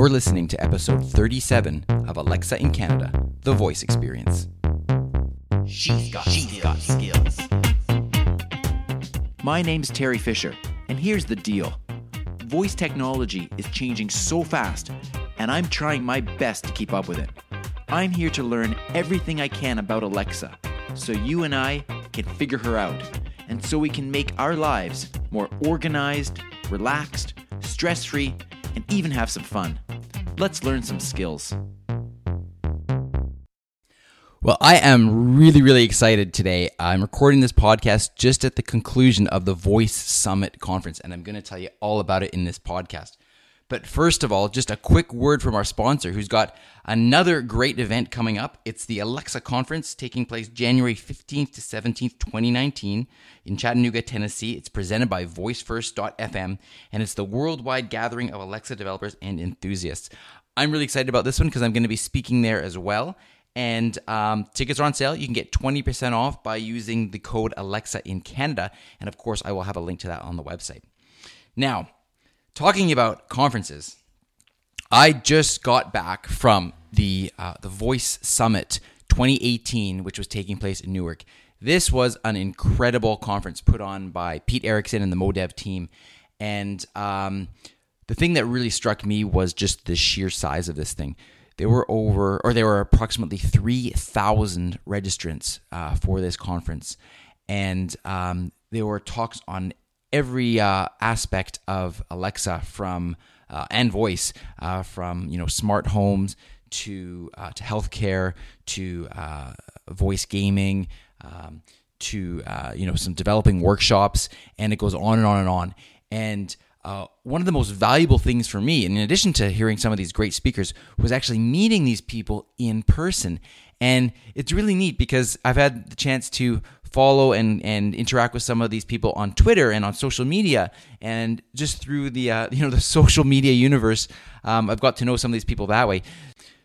You're listening to episode 37 of Alexa in Canada, the voice experience. She's got, she's got skills. My name's Terry Fisher, and here's the deal voice technology is changing so fast, and I'm trying my best to keep up with it. I'm here to learn everything I can about Alexa so you and I can figure her out, and so we can make our lives more organized, relaxed, stress free, and even have some fun. Let's learn some skills. Well, I am really, really excited today. I'm recording this podcast just at the conclusion of the Voice Summit conference, and I'm going to tell you all about it in this podcast. But first of all, just a quick word from our sponsor who's got another great event coming up. It's the Alexa Conference taking place January 15th to 17th, 2019 in Chattanooga, Tennessee. It's presented by VoiceFirst.fm and it's the worldwide gathering of Alexa developers and enthusiasts. I'm really excited about this one because I'm going to be speaking there as well. And um, tickets are on sale. You can get 20% off by using the code Alexa in Canada. And of course, I will have a link to that on the website. Now, talking about conferences, I just got back from the uh, the Voice Summit 2018, which was taking place in Newark. This was an incredible conference put on by Pete Erickson and the MoDev team, and um, the thing that really struck me was just the sheer size of this thing. There were over, or there were approximately 3,000 registrants uh, for this conference, and um, there were talks on every uh, aspect of Alexa from uh, and voice uh, from you know smart homes to uh, to healthcare to uh, voice gaming um, to uh, you know some developing workshops. And it goes on and on and on. And uh, one of the most valuable things for me, in addition to hearing some of these great speakers, was actually meeting these people in person. And it's really neat because I've had the chance to follow and, and interact with some of these people on Twitter and on social media, and just through the uh, you know the social media universe, um, I've got to know some of these people that way.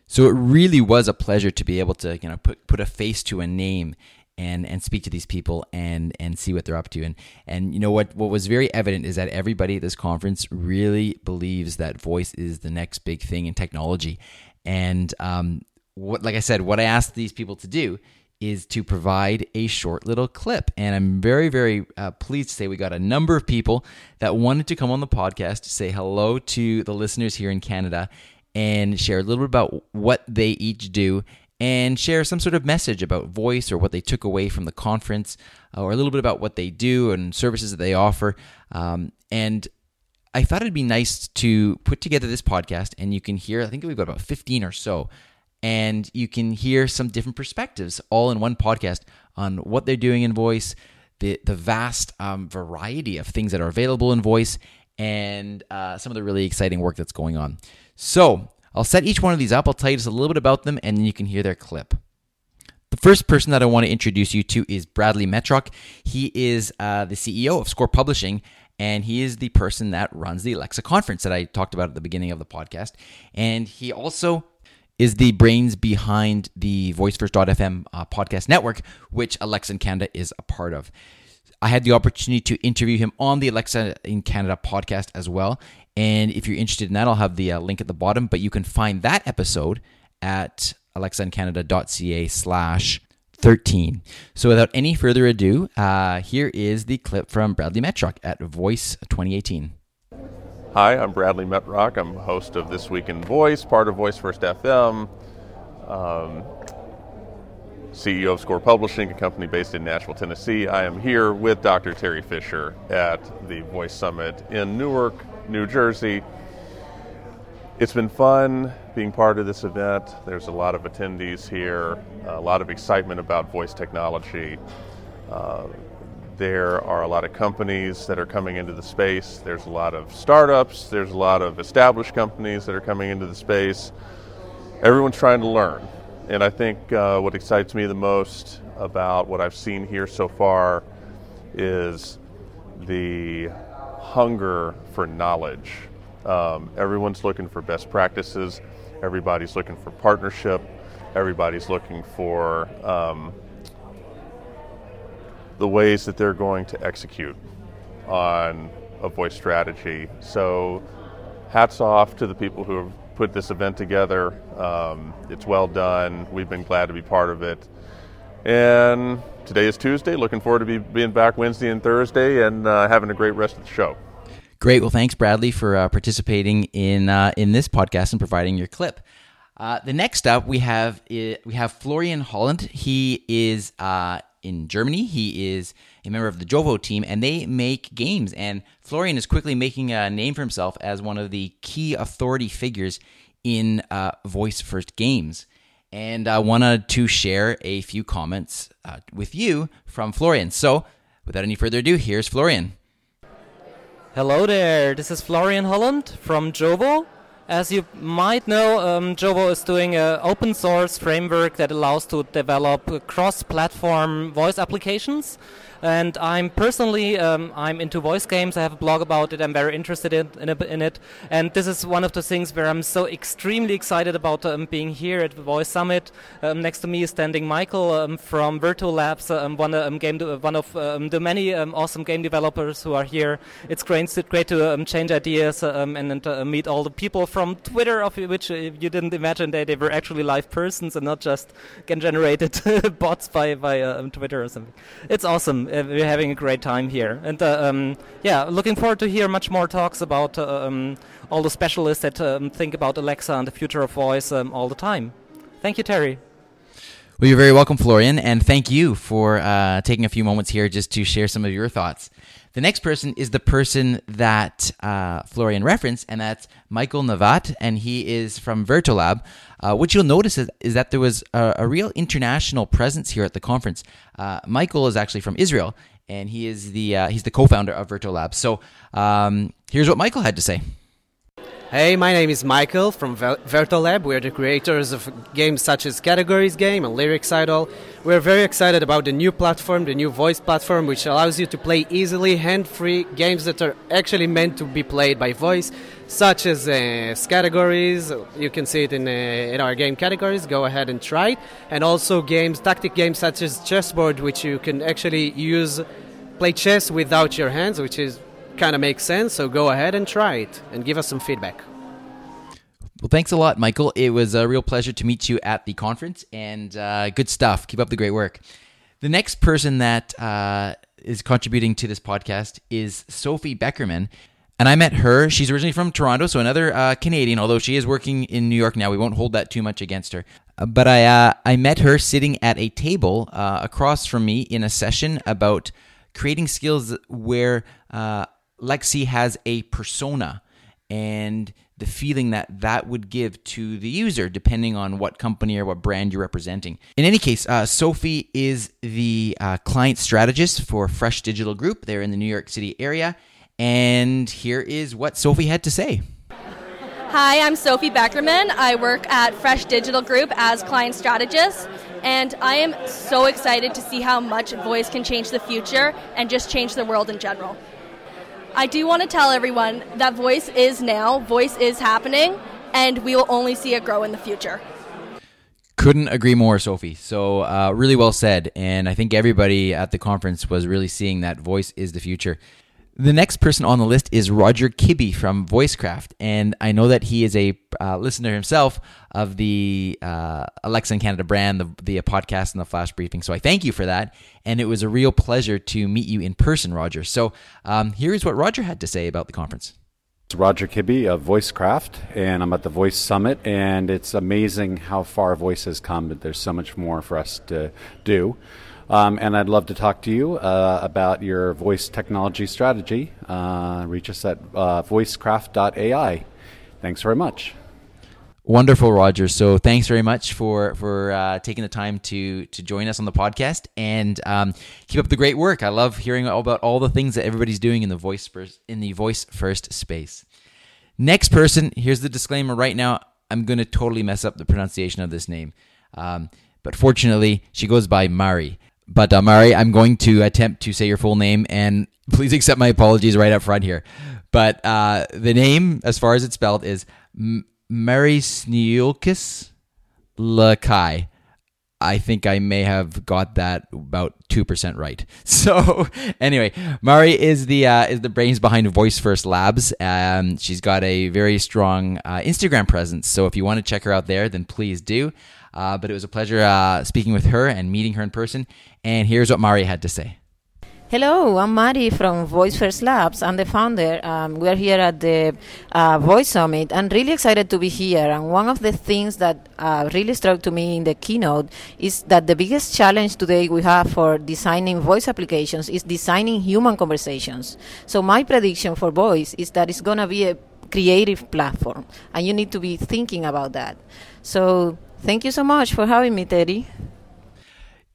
So it really was a pleasure to be able to you know put put a face to a name and and speak to these people and and see what they're up to and and you know what what was very evident is that everybody at this conference really believes that voice is the next big thing in technology and um, what like I said what I asked these people to do is to provide a short little clip. And I'm very, very uh, pleased to say we got a number of people that wanted to come on the podcast to say hello to the listeners here in Canada and share a little bit about what they each do and share some sort of message about voice or what they took away from the conference uh, or a little bit about what they do and services that they offer. Um, and I thought it'd be nice to put together this podcast and you can hear, I think we've got about 15 or so and you can hear some different perspectives all in one podcast on what they're doing in voice, the the vast um, variety of things that are available in voice, and uh, some of the really exciting work that's going on. So I'll set each one of these up. I'll tell you just a little bit about them, and then you can hear their clip. The first person that I want to introduce you to is Bradley Metrock. He is uh, the CEO of Score Publishing, and he is the person that runs the Alexa conference that I talked about at the beginning of the podcast. And he also is the brains behind the VoiceFirst.fm uh, podcast network, which Alexa in Canada is a part of. I had the opportunity to interview him on the Alexa in Canada podcast as well. And if you're interested in that, I'll have the uh, link at the bottom. But you can find that episode at alexaincanada.ca slash 13. So without any further ado, uh, here is the clip from Bradley Metrock at Voice 2018. Hi, I'm Bradley Metrock. I'm host of This Week in Voice, part of Voice First FM, um, CEO of Score Publishing, a company based in Nashville, Tennessee. I am here with Dr. Terry Fisher at the Voice Summit in Newark, New Jersey. It's been fun being part of this event. There's a lot of attendees here, a lot of excitement about voice technology. Uh, there are a lot of companies that are coming into the space. There's a lot of startups. There's a lot of established companies that are coming into the space. Everyone's trying to learn. And I think uh, what excites me the most about what I've seen here so far is the hunger for knowledge. Um, everyone's looking for best practices, everybody's looking for partnership, everybody's looking for um, the ways that they're going to execute on a voice strategy. So, hats off to the people who have put this event together. Um, it's well done. We've been glad to be part of it. And today is Tuesday. Looking forward to be, being back Wednesday and Thursday and uh, having a great rest of the show. Great. Well, thanks, Bradley, for uh, participating in uh, in this podcast and providing your clip. Uh, the next up, we have we have Florian Hollandt. He is uh, in Germany. He is a member of the Jovo team, and they make games. And Florian is quickly making a name for himself as one of the key authority figures in uh, voice first games. And I wanted to share a few comments uh, with you from Florian. So, without any further ado, here's Florian. Hello there, this is Florian Hollandt from Jovo. As you might know, um, Jovo is doing an open source framework that allows to develop cross-platform voice applications and I'm personally um, I'm into voice games. I have a blog about it. I'm very interested in, in, in, it, and this is one of the things where I'm so extremely excited about um, being here at the Voice Summit. Um, next to me is standing Michael um, from Virtual Labs, um, one, um, game one of the many awesome game developers who are here. It's great, great to change ideas and, and uh, meet all the people from Twitter, of which uh, you didn't imagine they, they were actually live persons and not just generated bots by by uh, Twitter or something. It's awesome. Uh, we're having a great time here, and uh, um, yeah, looking forward to hear much more talks about uh, um, all the specialists that um, think about Alexa and the future of voice um, all the time. Thank you, Terry. Well, you're very welcome, Florian, and thank you for uh, taking a few moments here just to share some of your thoughts. The next person is the person that uh, Florian referenced, and that's Michael Navat, and he is from Virtualab. Uh, what you'll notice is, is that there was a, a, real international presence here at the conference. Uh, Michael is actually from Israel, and he is the uh, he's the co-founder of Virtualab. So um, here's what Michael had to say. Hey, my name is Michael from Vertolab. We're the creators of games such as Categories Game and Lyrics Idol. We're very excited about the new platform, the new voice platform, which allows you to play easily, hand-free games that are actually meant to be played by voice, such as uh, categories. You can see it in, uh, in our game categories. Go ahead and try it. And also games, tactic games such as chessboard, which you can actually use, play chess without your hands, which is kind of makes sense. So go ahead and try it and give us some feedback. Well, thanks a lot, Michael. It was a real pleasure to meet you at the conference, and uh, good stuff. Keep up the great work. The next person that uh, is contributing to this podcast is Sophie Beckerman. And I met her. She's originally from Toronto, so another uh, Canadian, although she is working in New York now. We won't hold that too much against her. Uh, but I, uh, I met her sitting at a table uh, across from me in a session about creating skills where uh, Lexi has a persona and the feeling that that would give to the user, depending on what company or what brand you're representing. In any case, uh, Sophie is the uh, client strategist for Fresh Digital Group. They're in the New York City area. And here is what Sophie had to say. Hi, I'm Sophie Beckerman. I work at Fresh Digital Group as client strategist. And I am so excited to see how much voice can change the future and just change the world in general. I do want to tell everyone that voice is now, voice is happening, and we will only see it grow in the future. Couldn't agree more, Sophie. So, uh, really well said. And I think everybody at the conference was really seeing that voice is the future. The next person on the list is Roger Kibbe from Voicecraft, and I know that he is a uh, listener himself of the uh, Alexa in Canada brand, the, the podcast, and the flash briefing. So I thank you for that, and it was a real pleasure to meet you in person, Roger. So um, here's what Roger had to say about the conference. It's Roger Kibbe of Voicecraft, and I'm at the Voice Summit, and it's amazing how far voice has come, there's so much more for us to do. Um, and I'd love to talk to you uh, about your voice technology strategy. Uh, reach us at uh, voicecraft.ai. Thanks very much. Wonderful, Roger. So thanks very much for for uh, taking the time to to join us on the podcast and um, keep up the great work. I love hearing all about all the things that everybody's doing in the voice first, in the voice first space. Next person, here's the disclaimer right now. I'm going to totally mess up the pronunciation of this name, um, but fortunately, she goes by Mari. But uh, Mari, I'm going to attempt to say your full name, and please accept my apologies right up front here. But uh, the name, as far as it's spelled, is Mary Sniulkis Lakai. I think I may have got that about two percent right. So anyway, Mari is the uh, is the brains behind Voice First Labs. Um, she's got a very strong uh, Instagram presence. So if you want to check her out there, then please do. Uh, but it was a pleasure uh, speaking with her and meeting her in person. And here's what Mari had to say. Hello, I'm Mari from Voice First Labs. I'm the founder. Um, we're here at the uh, Voice Summit. I'm really excited to be here. And one of the things that uh, really struck to me in the keynote is that the biggest challenge today we have for designing voice applications is designing human conversations. So my prediction for voice is that it's going to be a creative platform, and you need to be thinking about that. So thank you so much for having me, Teddy.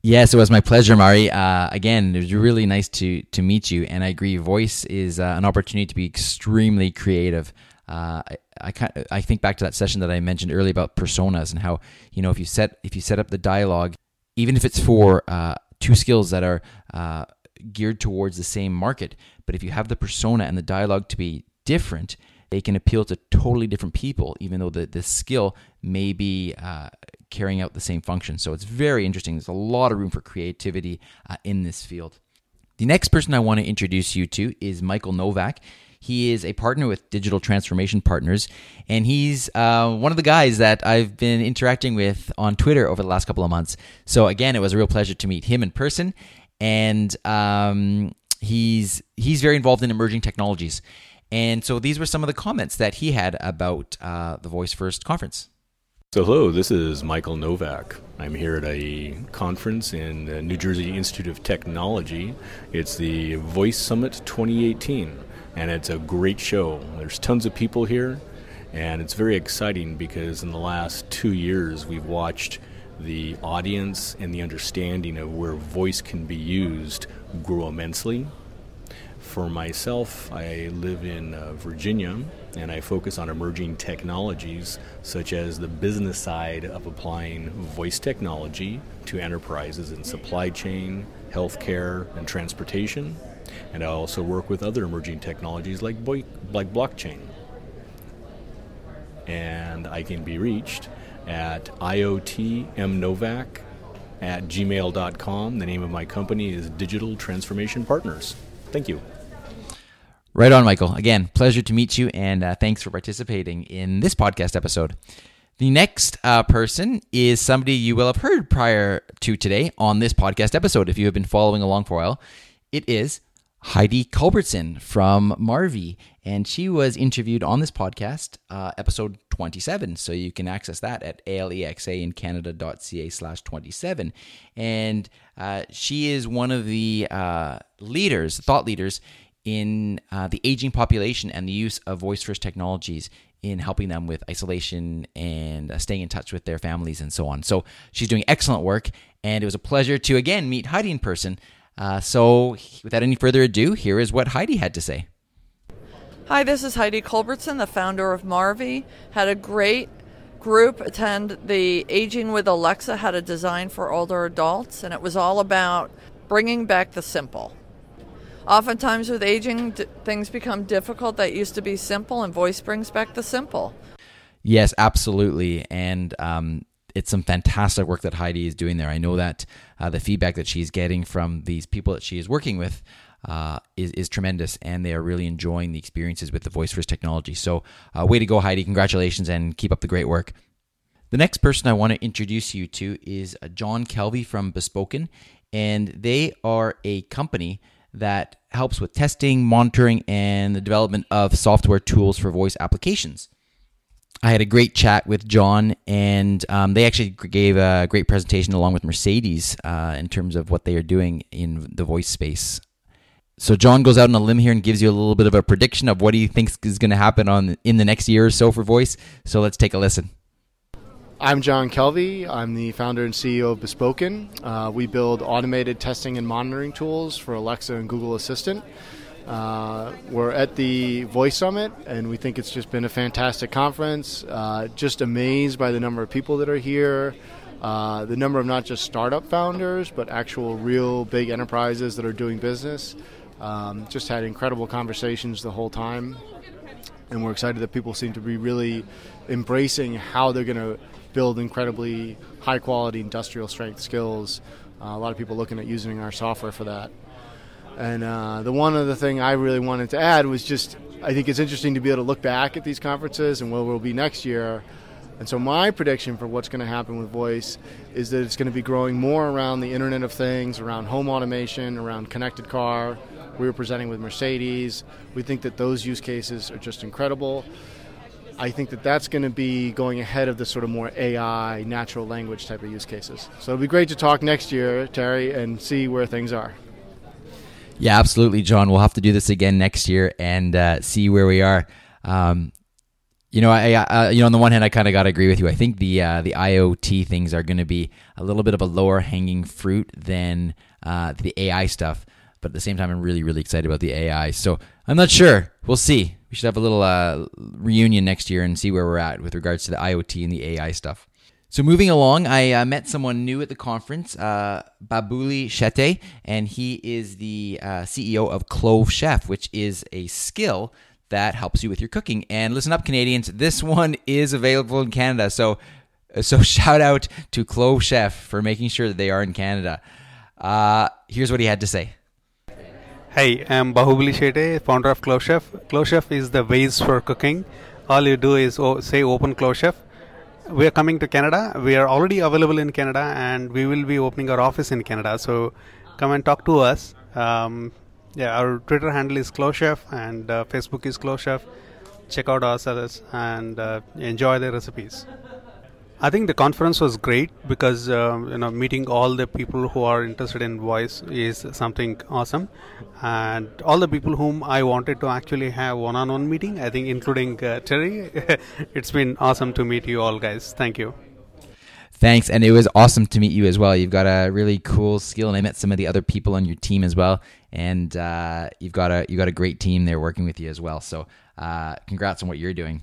Yes, it was my pleasure, Mari. Uh, again, it was really nice to to meet you, and I agree. Voice is uh, an opportunity to be extremely creative. Uh, I, I, I think back to that session that I mentioned earlier about personas and how you know if you set if you set up the dialogue, even if it's for uh, two skills that are uh, geared towards the same market, but if you have the persona and the dialogue to be different, they can appeal to totally different people, even though the, the skill may be uh, carrying out the same function. So it's very interesting. There's a lot of room for creativity uh, in this field. The next person I want to introduce you to is Michael Novak. He is a partner with Digital Transformation Partners, and he's uh, one of the guys that I've been interacting with on Twitter over the last couple of months. So again, it was a real pleasure to meet him in person, and um, he's he's very involved in emerging technologies. And so these were some of the comments that he had about uh, the Voice First conference. So, hello, this is Michael Novak. I'm here at a conference in the New Jersey Institute of Technology. It's the Voice Summit 2018, and it's a great show. There's tons of people here, and it's very exciting because in the last two years we've watched the audience and the understanding of where voice can be used grow immensely. For myself, I live in uh, Virginia and I focus on emerging technologies such as the business side of applying voice technology to enterprises in supply chain, healthcare, and transportation. And I also work with other emerging technologies like, boi- like blockchain. And I can be reached at iotmnovak at gmail.com. The name of my company is Digital Transformation Partners. Thank you. Right on, Michael. Again, pleasure to meet you, and uh, thanks for participating in this podcast episode. The next uh, person is somebody you will have heard prior to today on this podcast episode if you have been following along for a while. It is Heidi Culbertson from Marvee, and she was interviewed on this podcast, uh, episode 27. So you can access that at alexaincanada.ca slash 27. And uh, she is one of the uh, leaders, thought leaders, in uh, the aging population and the use of voice first technologies in helping them with isolation and uh, staying in touch with their families and so on. So she's doing excellent work, and it was a pleasure to again meet Heidi in person. Uh, so without any further ado, here is what Heidi had to say. Hi, this is Heidi Culbertson, the founder of Marvee. Had a great group attend the Aging with Alexa, how to design for older adults, and it was all about bringing back the simple oftentimes with aging, d- things become difficult that used to be simple, and voice brings back the simple. Yes, absolutely. And um, it's some fantastic work that Heidi is doing there. I know that uh, the feedback that she's getting from these people that she is working with uh, is, is tremendous, and they are really enjoying the experiences with the Voice First technology. So, uh, way to go, Heidi. Congratulations, and keep up the great work. The next person I want to introduce you to is uh, John Kelvie from Bespoken, and they are a company that helps with testing, monitoring, and the development of software tools for voice applications. I had a great chat with John, and um, they actually gave a great presentation along with Mercedes uh, in terms of what they are doing in the voice space. So John goes out on a limb here and gives you a little bit of a prediction of what he thinks is going to happen on in the next year or so for voice. So let's take a listen. I'm John Kelvie. I'm the founder and CEO of Bespoken. Uh, we build automated testing and monitoring tools for Alexa and Google Assistant. Uh, we're at the Voice Summit, and we think it's just been a fantastic conference. Uh, just amazed by the number of people that are here, uh, the number of not just startup founders, but actual real big enterprises that are doing business. Um, just had incredible conversations the whole time, and we're excited that people seem to be really embracing how they're going to build incredibly high quality industrial strength skills. Uh, a lot of people looking at using our software for that. And uh, the one other thing I really wanted to add was just I think it's interesting to be able to look back at these conferences and where we'll be next year. And so my prediction for what's going to happen with voice is that it's going to be growing more around the Internet of Things, around home automation, around connected car. We were presenting with Mercedes. We think that those use cases are just incredible. I think that that's going to be going ahead of the sort of more AI, natural language type of use cases. So it'll be great to talk next year, Terry, and see where things are. Yeah, absolutely, John. We'll have to do this again next year and uh, see where we are. Um, you know, I, uh, you know, on the one hand, I kind of got to agree with you. I think the uh, the IoT things are going to be a little bit of a lower hanging fruit than uh, the AI stuff. But at the same time, I'm really, really excited about the AI. So I'm not sure. We'll see. We should have a little uh, reunion next year and see where we're at with regards to the IoT and the AI stuff. So moving along, I uh, met someone new at the conference, uh, Babuli Shete, and he is the uh, CEO of Clove Chef, which is a skill that helps you with your cooking. And listen up, Canadians, this one is available in Canada. So, so shout out to Clove Chef for making sure that they are in Canada. Uh, here's what he had to say. Hi, I'm Bahubali Shete, founder of Clove Chef. Clove Chef is the ways for cooking. All you do is o- say open Clove Chef. We are coming to Canada. We are already available in Canada and we will be opening our office in Canada. So come and talk to us. Um, yeah, our Twitter handle is Clove Chef and uh, Facebook is Clove Chef. Check out our sellers and uh, enjoy the recipes. I think the conference was great because uh, you know meeting all the people who are interested in voice is something awesome, and all the people whom I wanted to actually have one-on-one meeting. I think including uh, Terry, it's been awesome to meet you all, guys. Thank you. Thanks, and it was awesome to meet you as well. You've got a really cool skill, and I met some of the other people on your team as well. And uh, you've got a you got a great team there working with you as well. So, uh, congrats on what you're doing.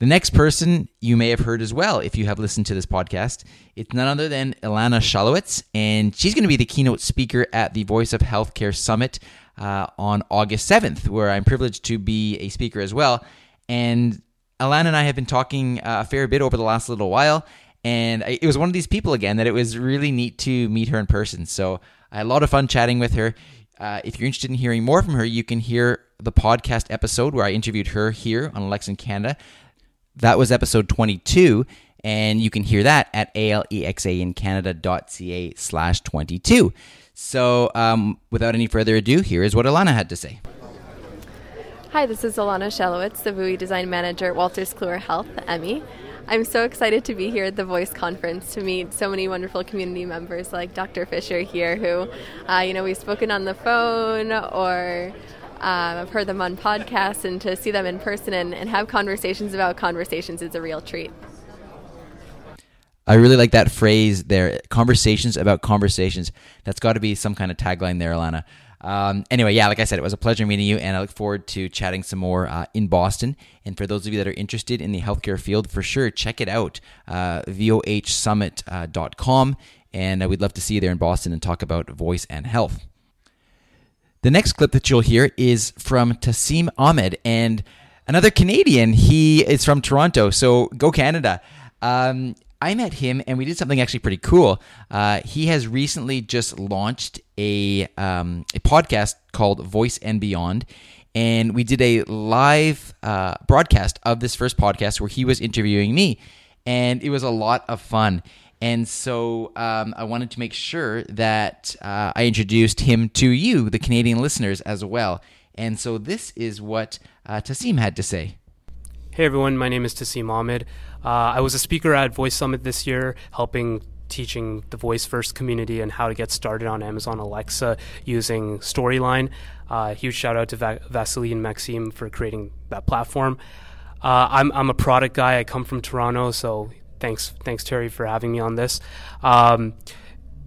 The next person you may have heard as well if you have listened to this podcast. It's none other than Ilana Shalowitz, and she's going to be the keynote speaker at the Voice of Healthcare Summit uh, on August 7th, where I'm privileged to be a speaker as well. And Ilana and I have been talking uh, a fair bit over the last little while, and it was one of these people again that it was really neat to meet her in person. So I had a lot of fun chatting with her. Uh, if you're interested in hearing more from her, you can hear the podcast episode where I interviewed her here on Alexa in Canada. That was episode 22, and you can hear that at alexaincanada.ca slash 22. So um, without any further ado, here is what Alana had to say. Hi, this is Ilana Shalowitz, the VUI Design Manager at Wolters Kluwer Health, Emmi. I'm so excited to be here at the Voice Conference to meet so many wonderful community members like Dr. Fisher here, who, uh, you know, we've spoken on the phone or um, I've heard them on podcasts, and to see them in person and, and have conversations about conversations is a real treat. I really like that phrase there conversations about conversations. That's got to be some kind of tagline there, Alana. Um, anyway, yeah, like I said, it was a pleasure meeting you, and I look forward to chatting some more uh, in Boston. And for those of you that are interested in the healthcare field, for sure, check it out, uh, vohsummit.com. And uh, we'd love to see you there in Boston and talk about voice and health. The next clip that you'll hear is from Tassim Ahmed, and another Canadian. He is from Toronto, so go Canada. Um, I met him and we did something actually pretty cool. Uh, he has recently just launched a um, a podcast called Voice and Beyond, and we did a live uh, broadcast of this first podcast where he was interviewing me, and it was a lot of fun. And so um, I wanted to make sure that uh, I introduced him to you, the Canadian listeners, as well. And so this is what uh, had to say. Hey everyone, my name is Tassim Ahmed. Uh, I was a speaker at Voice Summit this year, helping teaching the Voice First community and how to get started on Amazon Alexa using Storyline. Uh, huge shout out to Va- Vasily and Maxime for creating that platform. Uh, I'm, I'm a product guy. I come from Toronto, so thanks thanks Terry for having me on this. Um,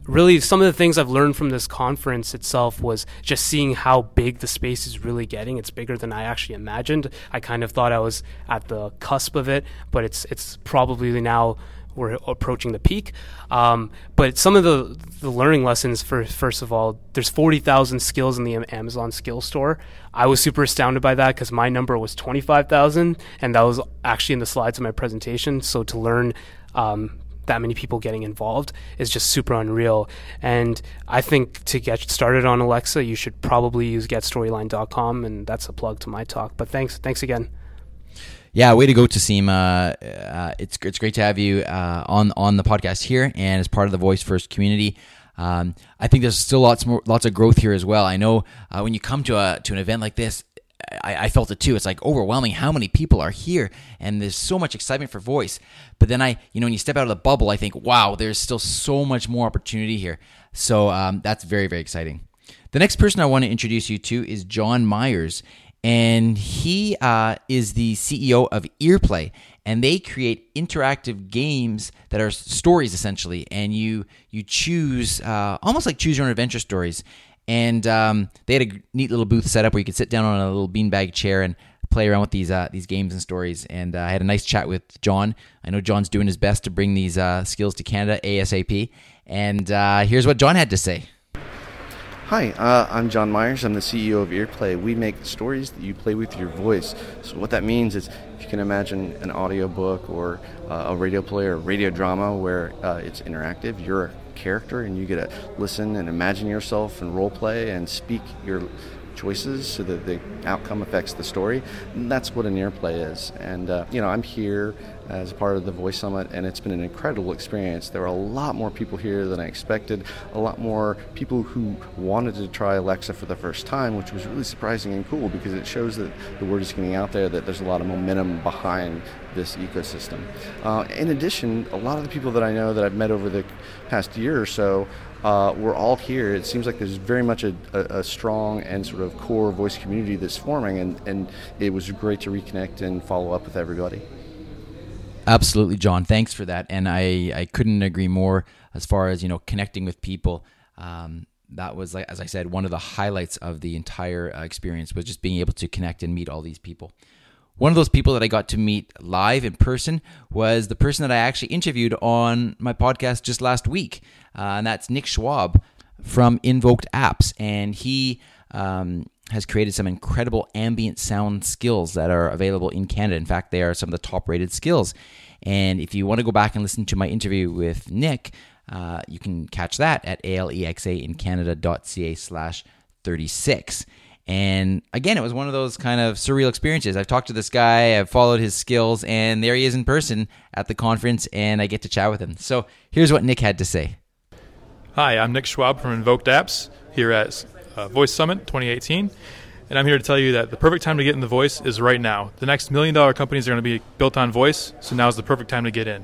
really, some of the things I've learned from this conference itself was just seeing how big the space is really getting. It's bigger than I actually imagined. I kind of thought I was at the cusp of it, but it's it's probably now we're approaching the peak. Um, but some of the the learning lessons for first of all, there's 40,000 skills in the Amazon skill store. I was super astounded by that because my number was 25,000, and that was actually in the slides of my presentation. So to learn um, that many people getting involved is just super unreal. And I think to get started on Alexa, you should probably use getstoryline.com, and that's a plug to my talk. But thanks, thanks again. Yeah, way to go, Tassim. Uh, uh, it's it's great to have you uh, on on the podcast here and as part of the Voice First community. Um, I think there's still lots more lots of growth here as well. I know uh, when you come to a to an event like this, I, I, felt it too. It's like overwhelming how many people are here, and there's so much excitement for voice. But then I, you know, when you step out of the bubble, I think, wow, there's still so much more opportunity here. So um, that's very very exciting. The next person I want to introduce you to is John Myers and he uh, is the CEO of Earplay, and they create interactive games that are stories essentially, and you you choose uh, almost like choose your own adventure stories. And um, they had a neat little booth set up where you could sit down on a little beanbag chair and play around with these uh, these games and stories. And uh, I had a nice chat with John. I know John's doing his best to bring these uh, skills to Canada ASAP. And uh, here's what John had to say. Hi, uh, I'm John Myers. I'm the CEO of Earplay. We make stories that you play with your voice. So what that means is, if you can imagine an audiobook or uh, a radio play or radio drama where uh, it's interactive, you're a character and you get to listen and imagine yourself and role play and speak your choices so that the outcome affects the story. And that's what an Earplay is. And, uh, you know, I'm here as part of the Voice Summit, and it's been an incredible experience. There were a lot more people here than I expected, a lot more people who wanted to try Alexa for the first time, which was really surprising and cool because it shows that the word is getting out there that there's a lot of momentum behind this ecosystem. Uh, in addition, a lot of the people that I know that I've met over the past year or so uh, we're all here. It seems like there's very much a, a, a, strong and sort of core voice community that's forming, and, and it was great to reconnect and follow up with everybody. Absolutely, John. Thanks for that, and I I couldn't agree more as far as you know connecting with people. Um, that was like as I said, one of the highlights of the entire uh, experience was just being able to connect and meet all these people. One of those people that I got to meet live in person was the person that I actually interviewed on my podcast just last week, uh, and that's Nick Schwab from Invoked Apps, and he um, has created some incredible ambient sound skills that are available in Canada. In fact, they are some of the top rated skills. And if you want to go back and listen to my interview with Nick, uh, you can catch that at alexaincanada.ca slash 36. And again, it was one of those kind of surreal experiences. I've talked to this guy, I've followed his skills, and there he is in person at the conference, and I get to chat with him. So here's what Nick had to say. Hi, I'm Nick Schwab from Invoked Apps here at uh, Voice Summit 2018. And I'm here to tell you that the perfect time to get in the voice is right now. The next million dollar companies are going to be built on voice, so now is the perfect time to get in.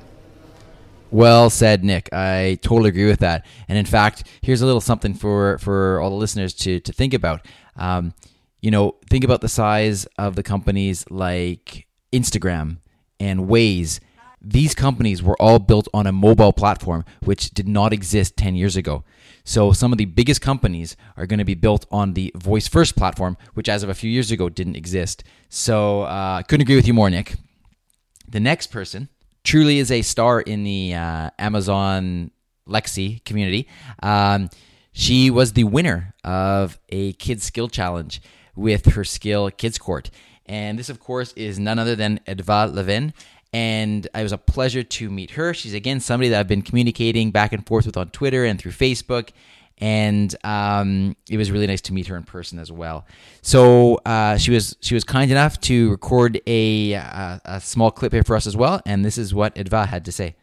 Well said, Nick. I totally agree with that. And in fact, here's a little something for, for all the listeners to, to think about. Um, you know, think about the size of the companies like Instagram and Waze. These companies were all built on a mobile platform, which did not exist 10 years ago. So some of the biggest companies are going to be built on the Voice First platform, which as of a few years ago didn't exist. So I uh, couldn't agree with you more, Nick. The next person truly is a star in the uh, Amazon Lexi community. Um, she was the winner of a Kids Skill Challenge with her skill Kids Court. And this, of course, is none other than Adva Levin and it was a pleasure to meet her. She's again somebody that I've been communicating back and forth with on Twitter and through Facebook, and um, it was really nice to meet her in person as well. So uh, she was she was kind enough to record a, a, a small clip here for us as well, and this is what Adva had to say.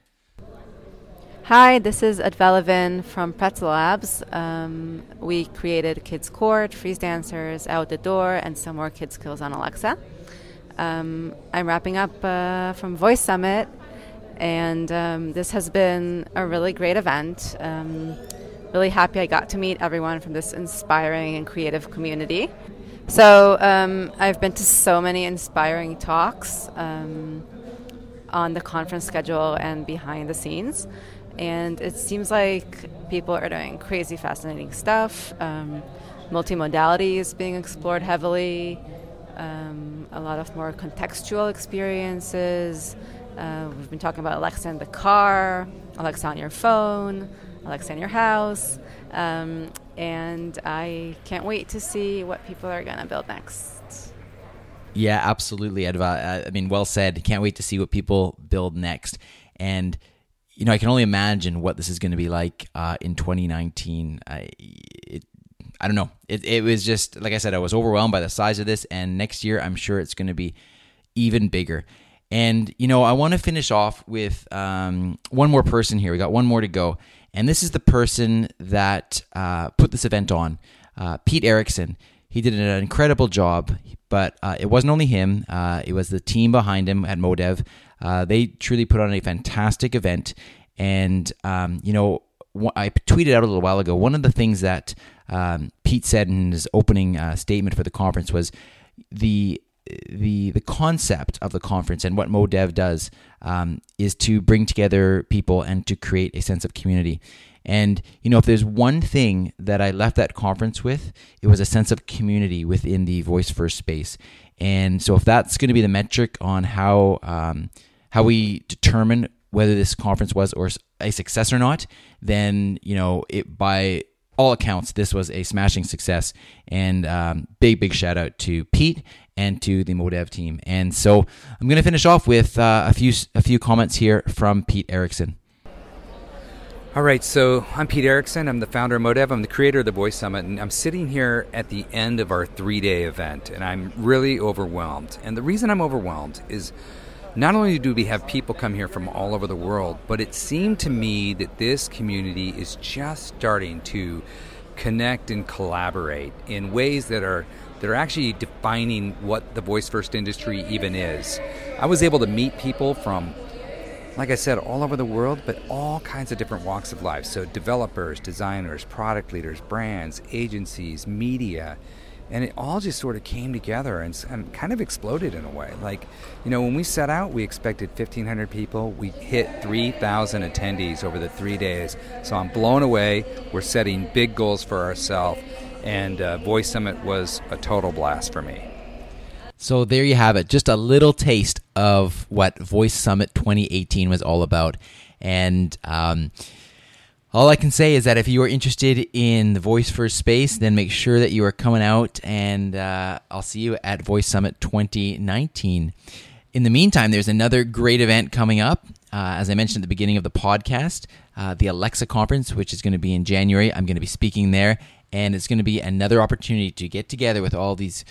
Hi, this is Adva Levin from Pretzel Labs. Um, we created Kids Court, Freeze Dancers, Out the Door, and some more kids skills on Alexa. Um, I'm wrapping up uh, from Voice Summit, and um, this has been a really great event. Um, really happy I got to meet everyone from this inspiring and creative community. So, um, I've been to so many inspiring talks um, on the conference schedule and behind the scenes, and it seems like people are doing crazy, fascinating stuff. Um, multimodality is being explored heavily um, a lot of more contextual experiences, Uh, we've been talking about Alexa in the car, Alexa on your phone, Alexa in your house. Um, and I can't wait to see what people are going to build next. Yeah, absolutely, Adva. I mean, well said. Can't wait to see what people build next. And you know, I can only imagine what this is going to be like uh, in 2019. I, it, I don't know. It, it was just like I said, I was overwhelmed by the size of this, and next year I'm sure it's going to be even bigger. And you know, I want to finish off with um, one more person here. We got one more to go, and this is the person that uh, put this event on, uh, Pete Erickson. He did an incredible job, but uh, it wasn't only him. Uh, it was the team behind him at Modev. Uh, they truly put on a fantastic event, and um, you know, I tweeted out a little while ago. One of the things that um, Pete said in his opening uh, statement for the conference was the the the concept of the conference and what MoDev does um, is to bring together people and to create a sense of community. And you know, if there's one thing that I left that conference with, it was a sense of community within the voice first space. And so, if that's going to be the metric on how um, how we determine whether this conference was or a success or not, then you know, it by all accounts, this was a smashing success. And um, big, big shout out to Pete and to the Modev team. And so I'm going to finish off with uh, a few a few comments here from Pete Erickson. All right, so I'm Pete Erickson. I'm the founder of Modev. I'm the creator of the Voice Summit, and I'm sitting here at the end of our three day event, and I'm really overwhelmed. And the reason I'm overwhelmed is not only do we have people come here from all over the world, but it seemed to me that this community is just starting to connect and collaborate in ways that are that are actually defining what the voice first industry even is. I was able to meet people from like I said, all over the world, but all kinds of different walks of life. So, developers, designers, product leaders, brands, agencies, media, and it all just sort of came together and, and, kind of exploded in a way. Like, you know, when we set out, we expected 1,500 people. We hit 3,000 attendees over the three days. So I'm blown away. We're setting big goals for ourselves, and uh, Voice Summit was a total blast for me. So there you have it, just a little taste of what Voice Summit 2018 was all about, and. Um, all I can say is that if you are interested in the Voice First Space, then make sure that you are coming out, and uh, I'll see you at Voice Summit 2019. In the meantime, there's another great event coming up. Uh, as I mentioned at the beginning of the podcast, uh, the Alexa conference, which is going to be in January. I'm going to be speaking there, and it's going to be another opportunity to get together with all these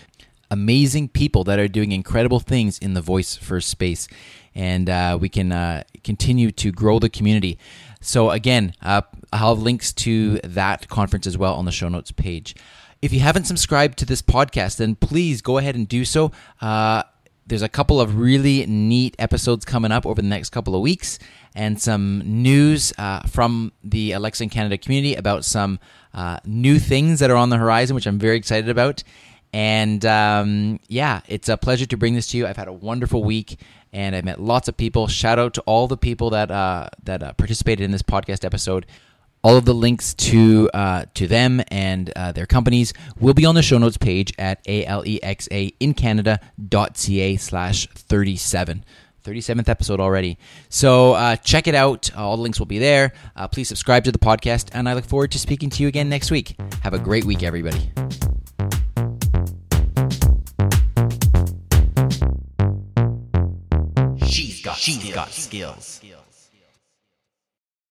amazing people that are doing incredible things in the voice first space, and uh, we can uh, continue to grow the community. So, again, uh, I'll have links to that conference as well on the show notes page. If you haven't subscribed to this podcast, then please go ahead and do so. Uh, there's a couple of really neat episodes coming up over the next couple of weeks, and some news uh, from the Alexa in Canada community about some uh, new things that are on the horizon, which I'm very excited about. And um, yeah, it's a pleasure to bring this to you. I've had a wonderful week, and I've met lots of people. Shout out to all the people that uh, that uh, participated in this podcast episode. All of the links to uh, to them and uh, their companies will be on the show notes page at alexaincanada.ca slash 37. 37th episode already. So uh, check it out. All the links will be there. Uh, please subscribe to the podcast, and I look forward to speaking to you again next week. Have a great week, everybody. She's got, skills. skills.